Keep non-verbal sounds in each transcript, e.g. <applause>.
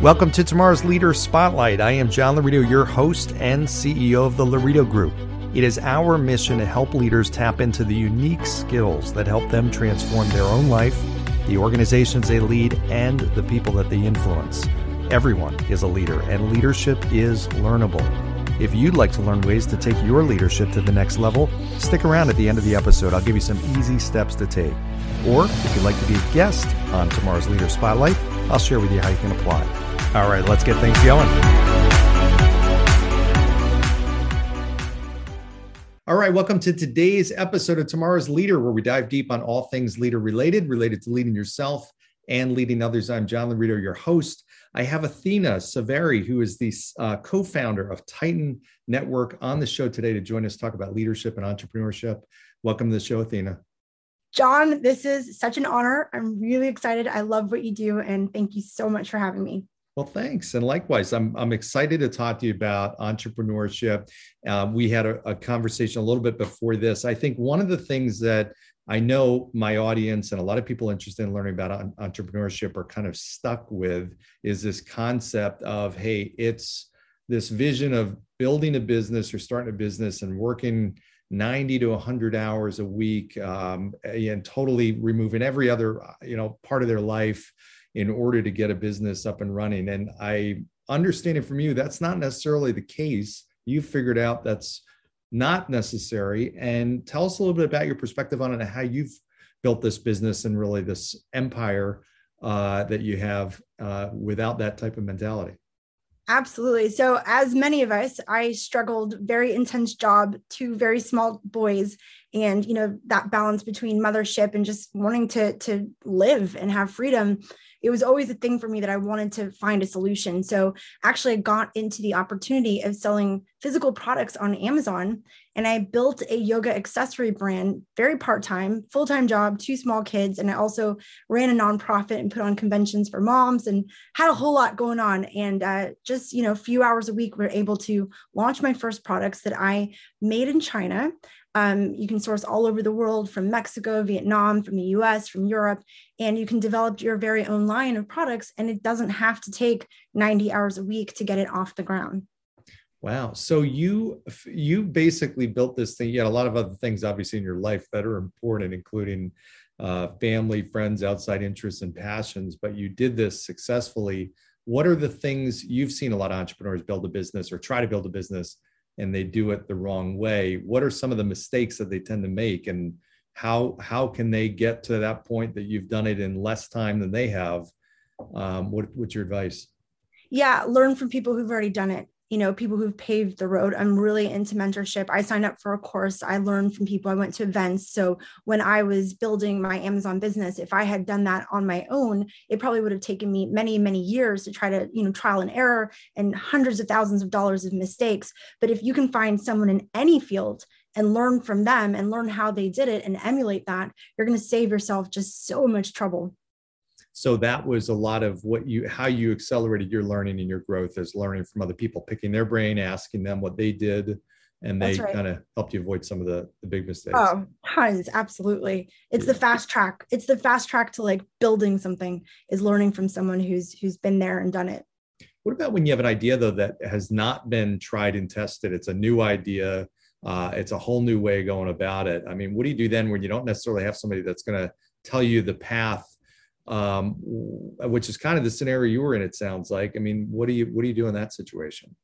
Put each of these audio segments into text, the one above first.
Welcome to tomorrow's Leader Spotlight. I am John Laurito, your host and CEO of the Laurito Group. It is our mission to help leaders tap into the unique skills that help them transform their own life, the organizations they lead, and the people that they influence. Everyone is a leader, and leadership is learnable. If you'd like to learn ways to take your leadership to the next level, stick around at the end of the episode. I'll give you some easy steps to take. Or if you'd like to be a guest on tomorrow's Leader Spotlight, I'll share with you how you can apply. All right, let's get things going. All right, welcome to today's episode of Tomorrow's Leader, where we dive deep on all things leader related, related to leading yourself and leading others. I'm John Laurito, your host. I have Athena Severi, who is the uh, co founder of Titan Network, on the show today to join us talk about leadership and entrepreneurship. Welcome to the show, Athena. John, this is such an honor. I'm really excited. I love what you do, and thank you so much for having me. Well, thanks. And likewise, I'm, I'm excited to talk to you about entrepreneurship. Uh, we had a, a, conversation a little bit before this. I think one of the things that I know my audience and a lot of people interested in learning about entrepreneurship are kind of stuck with is this concept of, hey, it's this vision of building a business or starting a business and working 90 to 100 hours a week um, and totally removing every other you know part of their life in order to get a business up and running. And I understand it from you, that's not necessarily the case. You figured out that's not necessary. And tell us a little bit about your perspective on it and how you've built this business and really this empire uh, that you have uh, without that type of mentality. Absolutely. So, as many of us, I struggled very intense job, two very small boys, and you know that balance between mothership and just wanting to to live and have freedom it was always a thing for me that I wanted to find a solution. So actually I got into the opportunity of selling physical products on Amazon and I built a yoga accessory brand, very part-time, full-time job, two small kids. And I also ran a nonprofit and put on conventions for moms and had a whole lot going on. And uh, just, you know, a few hours a week, we we're able to launch my first products that I made in China. Um, you can source all over the world from Mexico, Vietnam, from the US, from Europe, and you can develop your very own line of products. And it doesn't have to take 90 hours a week to get it off the ground. Wow. So you you basically built this thing. You had a lot of other things obviously in your life that are important, including uh, family, friends, outside interests, and passions. But you did this successfully. What are the things you've seen a lot of entrepreneurs build a business or try to build a business and they do it the wrong way what are some of the mistakes that they tend to make and how how can they get to that point that you've done it in less time than they have um, what, what's your advice yeah learn from people who've already done it you know people who've paved the road. I'm really into mentorship. I signed up for a course. I learned from people. I went to events. So when i was building my amazon business if i had done that on my own it probably would have taken me many many years to try to you know trial and error and hundreds of thousands of dollars of mistakes. But if you can find someone in any field and learn from them and learn how they did it and emulate that you're going to save yourself just so much trouble so that was a lot of what you how you accelerated your learning and your growth is learning from other people picking their brain asking them what they did and they right. kind of helped you avoid some of the, the big mistakes. Oh tons absolutely. It's yeah. the fast track it's the fast track to like building something is learning from someone who's who's been there and done it. What about when you have an idea though that has not been tried and tested? It's a new idea uh, it's a whole new way of going about it. I mean what do you do then when you don't necessarily have somebody that's going to tell you the path um, which is kind of the scenario you were in. It sounds like. I mean, what do you what do you do in that situation?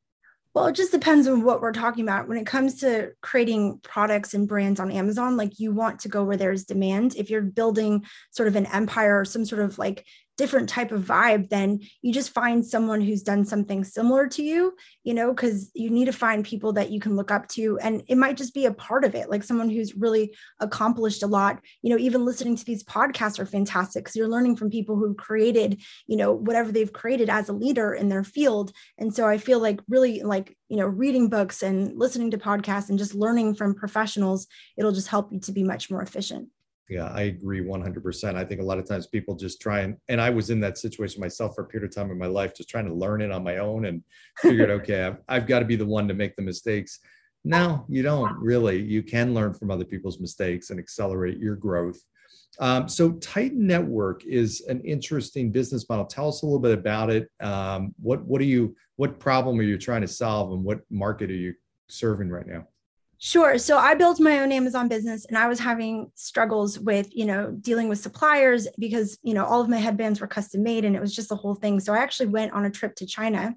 Well, it just depends on what we're talking about. When it comes to creating products and brands on Amazon, like you want to go where there's demand. If you're building sort of an empire or some sort of like different type of vibe, then you just find someone who's done something similar to you, you know, because you need to find people that you can look up to. And it might just be a part of it, like someone who's really accomplished a lot. You know, even listening to these podcasts are fantastic because you're learning from people who created, you know, whatever they've created as a leader in their field. And so I feel like really like, you know, reading books and listening to podcasts and just learning from professionals, it'll just help you to be much more efficient. Yeah, I agree 100%. I think a lot of times people just try and, and I was in that situation myself for a period of time in my life, just trying to learn it on my own and figured, okay, I've, I've got to be the one to make the mistakes. No, you don't really. You can learn from other people's mistakes and accelerate your growth. Um, so Titan Network is an interesting business model. Tell us a little bit about it. Um, what what are you what problem are you trying to solve, and what market are you serving right now? Sure. So I built my own Amazon business and I was having struggles with, you know, dealing with suppliers because, you know, all of my headbands were custom made and it was just the whole thing. So I actually went on a trip to China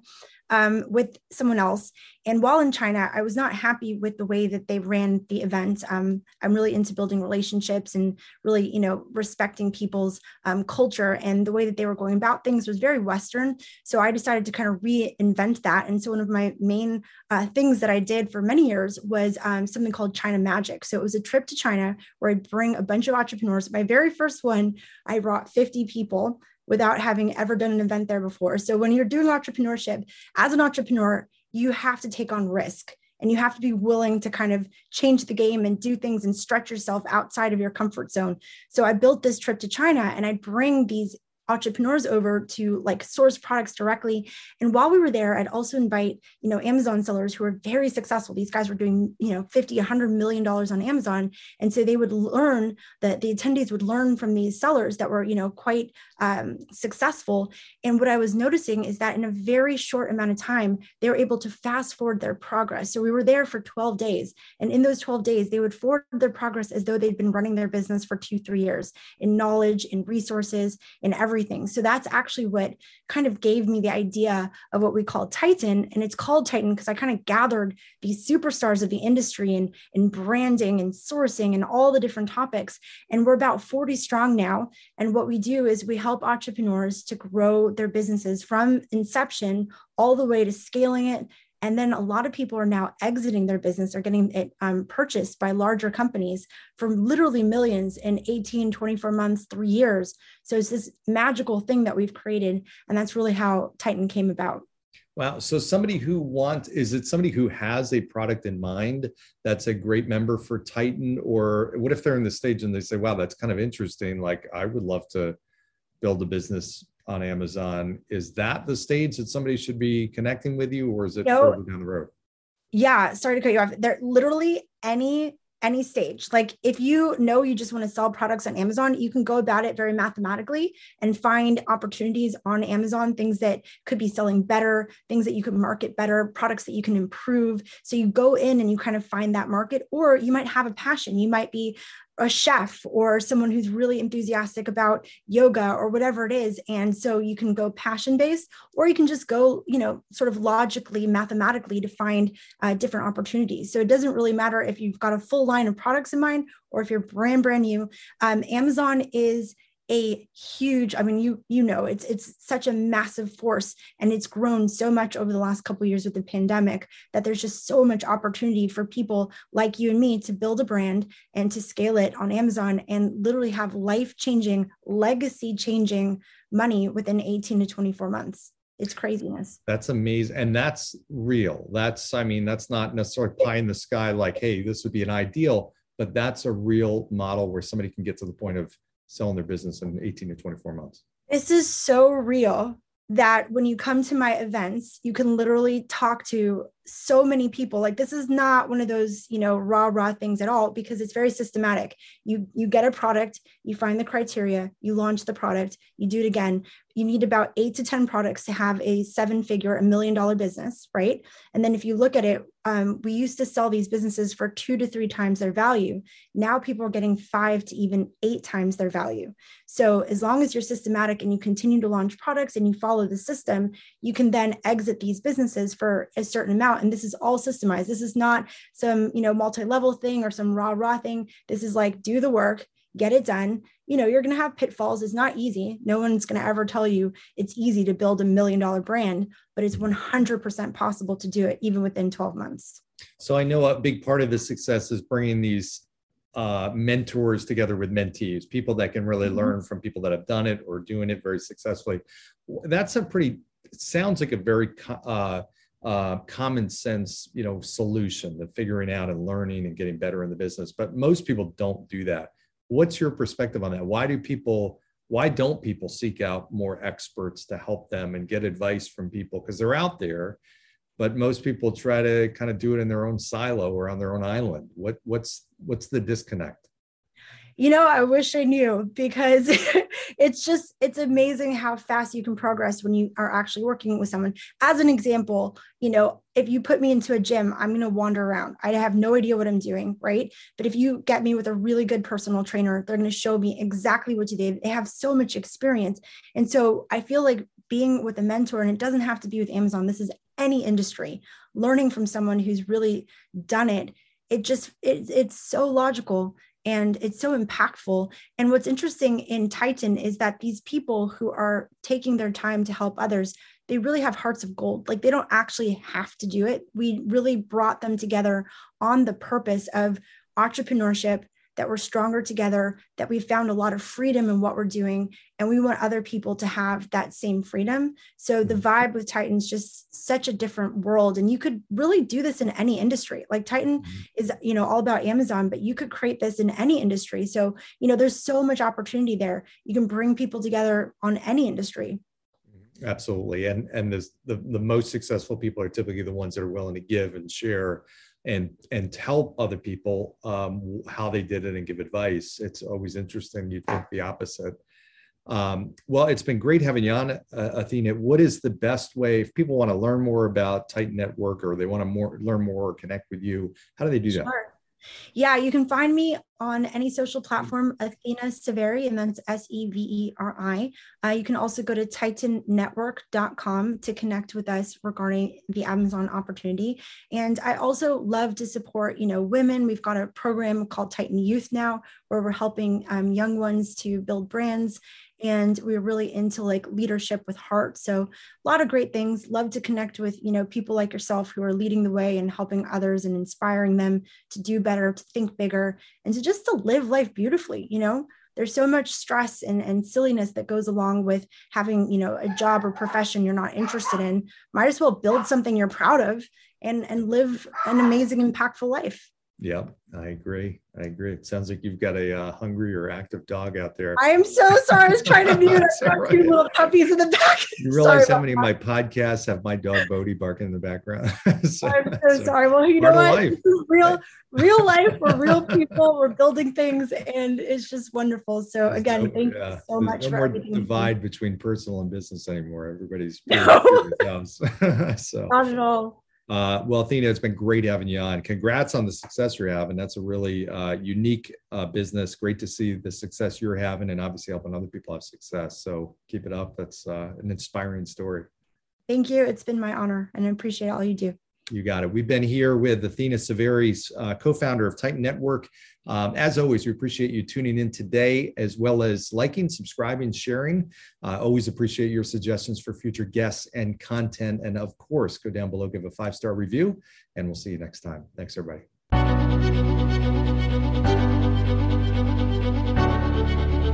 um, with someone else. And while in China, I was not happy with the way that they ran the event. Um, I'm really into building relationships and really, you know, respecting people's um, culture. And the way that they were going about things was very Western. So I decided to kind of reinvent that. And so one of my main uh, things that I did for many years was um, something called China Magic. So it was a trip to China where I'd bring a bunch of entrepreneurs. My very first one, I brought 50 people without having ever done an event there before. So when you're doing entrepreneurship, as an entrepreneur, you have to take on risk and you have to be willing to kind of change the game and do things and stretch yourself outside of your comfort zone. So I built this trip to China and I bring these entrepreneurs over to like source products directly. And while we were there, I'd also invite, you know, Amazon sellers who are very successful. These guys were doing, you know, 50, 100 million dollars on Amazon. And so they would learn that the attendees would learn from these sellers that were, you know, quite um, successful. And what I was noticing is that in a very short amount of time, they were able to fast forward their progress. So we were there for 12 days. And in those 12 days, they would forward their progress as though they'd been running their business for two, three years in knowledge, in resources, in every everything. So that's actually what kind of gave me the idea of what we call Titan. And it's called Titan because I kind of gathered these superstars of the industry and in branding and sourcing and all the different topics. And we're about 40 strong now. And what we do is we help entrepreneurs to grow their businesses from inception all the way to scaling it and then a lot of people are now exiting their business or getting it um, purchased by larger companies for literally millions in 18, 24 months, three years. So it's this magical thing that we've created. And that's really how Titan came about. Wow. So somebody who wants, is it somebody who has a product in mind that's a great member for Titan? Or what if they're in the stage and they say, wow, that's kind of interesting. Like I would love to build a business on Amazon. Is that the stage that somebody should be connecting with you, or is it no, further down the road? Yeah, sorry to cut you off. There literally any any stage. Like if you know you just want to sell products on Amazon, you can go about it very mathematically and find opportunities on Amazon, things that could be selling better, things that you could market better, products that you can improve. So you go in and you kind of find that market, or you might have a passion. You might be a chef or someone who's really enthusiastic about yoga or whatever it is. And so you can go passion based or you can just go you know sort of logically mathematically to find uh, different opportunities. So it doesn't really matter if you've got a full line of products in mind or if you're brand brand new. Um, amazon is a huge i mean you you know it's it's such a massive force and it's grown so much over the last couple years with the pandemic that there's just so much opportunity for people like you and me to build a brand and to scale it on amazon and literally have life changing legacy changing money within 18 to 24 months. It's craziness. That's amazing. And that's real. That's i mean that's not necessarily pie in the sky like hey this would be an ideal but that's a real model where somebody can get to the point of selling their business in 18 to 24 months. This is so real that when you come to my events, you can literally talk to so many people like this is not one of those you know raw raw things at all because it's very systematic. You you get a product you find the criteria you launch the product you do it again. You need about eight to ten products to have a seven figure a million dollar business right? And then if you look at it um, we used to sell these businesses for two to three times their value. Now people are getting five to even eight times their value. So as long as you're systematic and you continue to launch products and you follow the system you can then exit these businesses for a certain amount and this is all systemized. This is not some you know multi-level thing or some raw raw thing. This is like do the work get it done. You know you're going to have pitfalls. It's not easy. No one's going to ever tell you it's easy to build a million dollar brand but it's 100% possible to do it even within 12 months. So i know a big part of the success is bringing these uh, mentors together with mentees, people that can really mm-hmm. learn from people that have done it or doing it very successfully. That's a pretty sounds like a very uh, uh, common sense, you know, solution the figuring out and learning and getting better in the business. But most people don't do that. What's your perspective on that? Why do people? Why don't people seek out more experts to help them and get advice from people? Because they're out there, but most people try to kind of do it in their own silo or on their own island. What what's what's the disconnect? You know, I wish I knew because <laughs> it's just, it's amazing how fast you can progress when you are actually working with someone. As an example, you know, if you put me into a gym, I'm going to wander around. I have no idea what I'm doing, right? But if you get me with a really good personal trainer, they're going to show me exactly what to do. They have so much experience. And so I feel like being with a mentor, and it doesn't have to be with Amazon, this is any industry, learning from someone who's really done it. It just, it, it's so logical and it's so impactful. And what's interesting in Titan is that these people who are taking their time to help others, they really have hearts of gold. Like they don't actually have to do it. We really brought them together on the purpose of entrepreneurship that we're stronger together, that we found a lot of freedom in what we're doing, and we want other people to have that same freedom. So the mm-hmm. vibe with Titan's just such a different world, and you could really do this in any industry. Like Titan mm-hmm. is, you know, all about Amazon, but you could create this in any industry. So you know, there's so much opportunity there. You can bring people together on any industry absolutely and and this, the the most successful people are typically the ones that are willing to give and share and and tell other people um, how they did it and give advice. It's always interesting. You think the opposite. Um, well, it's been great having you on, uh, Athena. What is the best way if people want to learn more about Titan Network or they want to more learn more or connect with you? How do they do sure. that? Yeah, you can find me on any social platform, Athena Severi, and that's S E V E R I. Uh, you can also go to titannetwork.com to connect with us regarding the Amazon opportunity. And I also love to support, you know, women. We've got a program called Titan Youth now, where we're helping um, young ones to build brands and we're really into like leadership with heart. So a lot of great things. Love to connect with you know people like yourself who are leading the way and helping others and inspiring them to do better to think bigger and to just to live life beautifully you know? There's so much stress and, and silliness that goes along with having you know a job or profession you're not interested in. Might as well build something you're proud of and and live an amazing impactful life yeah, I agree. I agree. It sounds like you've got a uh, hungry or active dog out there. I am so sorry. I was trying to mute. Right. two little puppies in the back. <laughs> You realize how many that. of my podcasts have my dog Bodie barking in the background? <laughs> so, I'm so, so, sorry. Well, you know what? This is real, <laughs> real life. We're real people. We're building things, and it's just wonderful. So There's again, no, thank yeah. you so There's much no for more divide between personal and business anymore. Everybody's no. so not at all. Uh, well, Athena, it's been great having you on. Congrats on the success you're having. That's a really uh, unique uh, business. Great to see the success you're having and obviously helping other people have success. So keep it up. That's uh, an inspiring story. Thank you. It's been my honor and I appreciate all you do. You got it. We've been here with Athena Severi, uh, co-founder of Titan Network. Um, as always, we appreciate you tuning in today, as well as liking, subscribing, sharing. Uh, always appreciate your suggestions for future guests and content. And of course, go down below, give a five-star review, and we'll see you next time. Thanks, everybody.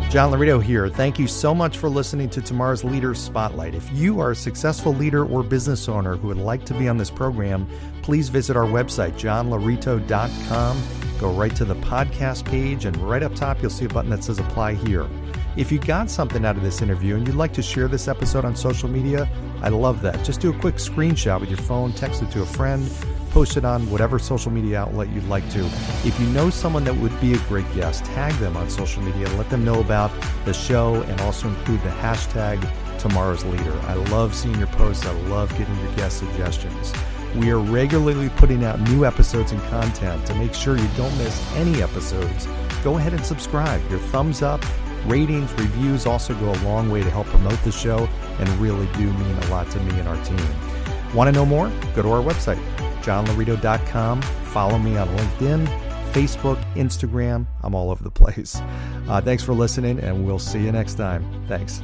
John Laurito here. Thank you so much for listening to tomorrow's Leader Spotlight. If you are a successful leader or business owner who would like to be on this program, please visit our website, johnlaurito.com. Go right to the podcast page, and right up top, you'll see a button that says Apply Here. If you got something out of this interview and you'd like to share this episode on social media, I love that. Just do a quick screenshot with your phone, text it to a friend, post it on whatever social media outlet you'd like to. If you know someone that would be a great guest, tag them on social media, let them know about the show, and also include the hashtag tomorrow's leader. I love seeing your posts. I love getting your guest suggestions. We are regularly putting out new episodes and content. To make sure you don't miss any episodes, go ahead and subscribe. Your thumbs up, ratings, reviews also go a long way to help promote the show and really do mean a lot to me and our team. Want to know more? Go to our website, johnlaurito.com. Follow me on LinkedIn, Facebook, Instagram. I'm all over the <laughs> place. Uh, thanks for listening, and we'll see you next time. Thanks.